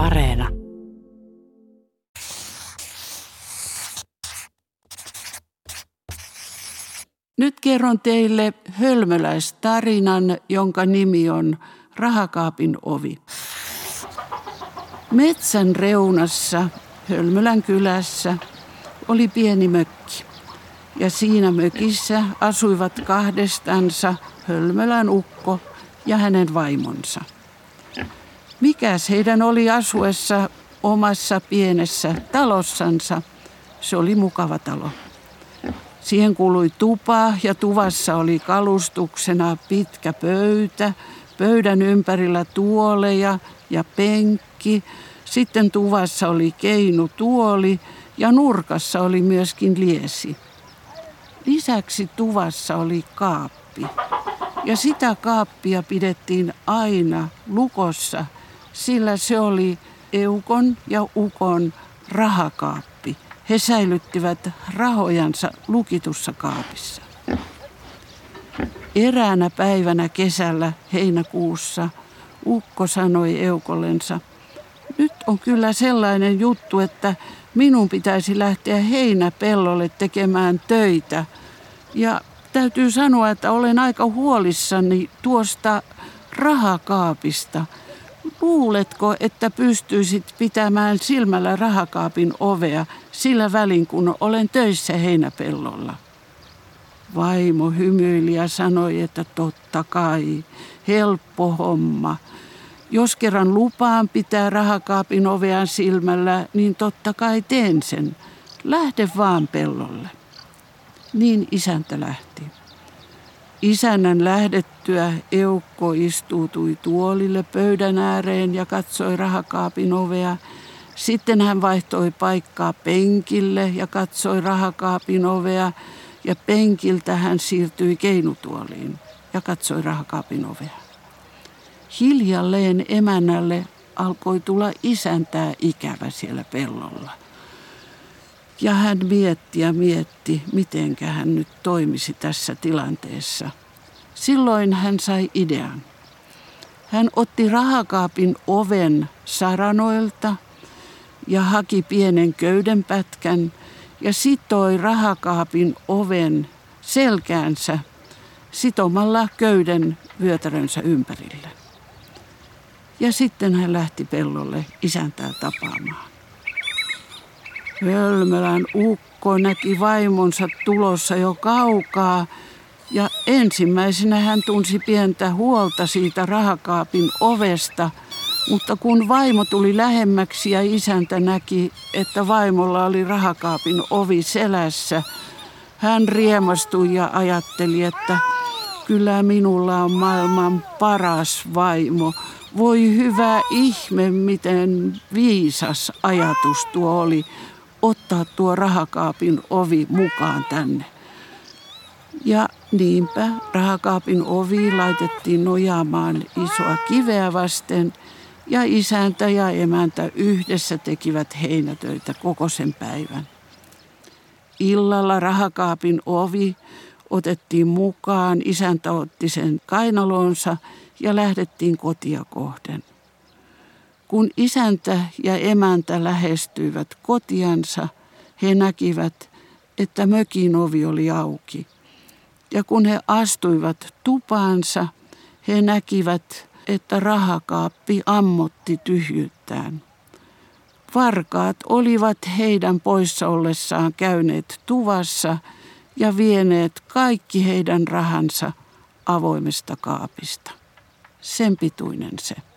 Areena. Nyt kerron teille hölmöläistarinan, jonka nimi on Rahakaapin ovi. Metsän reunassa Hölmölän kylässä oli pieni mökki. Ja siinä mökissä asuivat kahdestansa Hölmölän ukko ja hänen vaimonsa. Mikäs heidän oli asuessa omassa pienessä talossansa? Se oli mukava talo. Siihen kuului tupa ja tuvassa oli kalustuksena pitkä pöytä, pöydän ympärillä tuoleja ja penkki. Sitten tuvassa oli keinu tuoli ja nurkassa oli myöskin liesi. Lisäksi tuvassa oli kaappi. Ja sitä kaappia pidettiin aina lukossa, sillä se oli Eukon ja Ukon rahakaappi. He säilyttivät rahojansa lukitussa kaapissa. Eräänä päivänä kesällä heinäkuussa Ukko sanoi Eukollensa, nyt on kyllä sellainen juttu, että minun pitäisi lähteä heinäpellolle tekemään töitä. Ja täytyy sanoa, että olen aika huolissani tuosta rahakaapista. Luuletko, että pystyisit pitämään silmällä rahakaapin ovea sillä välin, kun olen töissä heinäpellolla? Vaimo hymyili ja sanoi, että totta kai, helppo homma. Jos kerran lupaan pitää rahakaapin ovean silmällä, niin totta kai teen sen. Lähde vaan pellolle. Niin isäntä lähti. Isännän lähdettyä Eukko istuutui tuolille pöydän ääreen ja katsoi rahakaapin ovea. Sitten hän vaihtoi paikkaa penkille ja katsoi rahakaapin ovea ja penkiltä hän siirtyi keinutuoliin ja katsoi rahakaapin ovea. Hiljalleen emännälle alkoi tulla isäntää ikävä siellä pellolla. Ja hän mietti ja mietti, miten hän nyt toimisi tässä tilanteessa. Silloin hän sai idean. Hän otti rahakaapin oven saranoilta ja haki pienen köydenpätkän ja sitoi rahakaapin oven selkäänsä sitomalla köyden vyötärönsä ympärille. Ja sitten hän lähti pellolle isäntää tapaamaan. Hölmölän ukko näki vaimonsa tulossa jo kaukaa ja ensimmäisenä hän tunsi pientä huolta siitä rahakaapin ovesta, mutta kun vaimo tuli lähemmäksi ja isäntä näki, että vaimolla oli rahakaapin ovi selässä, hän riemastui ja ajatteli, että kyllä minulla on maailman paras vaimo. Voi hyvä ihme, miten viisas ajatus tuo oli ottaa tuo rahakaapin ovi mukaan tänne. Ja niinpä rahakaapin ovi laitettiin nojaamaan isoa kiveä vasten ja isäntä ja emäntä yhdessä tekivät heinätöitä koko sen päivän. Illalla rahakaapin ovi otettiin mukaan, isäntä otti sen kainalonsa ja lähdettiin kotia kohden. Kun isäntä ja emäntä lähestyivät kotiansa, he näkivät, että mökin ovi oli auki. Ja kun he astuivat tupaansa, he näkivät, että rahakaappi ammotti tyhjyyttään. Varkaat olivat heidän poissa ollessaan käyneet tuvassa ja vieneet kaikki heidän rahansa avoimesta kaapista. Sen pituinen se.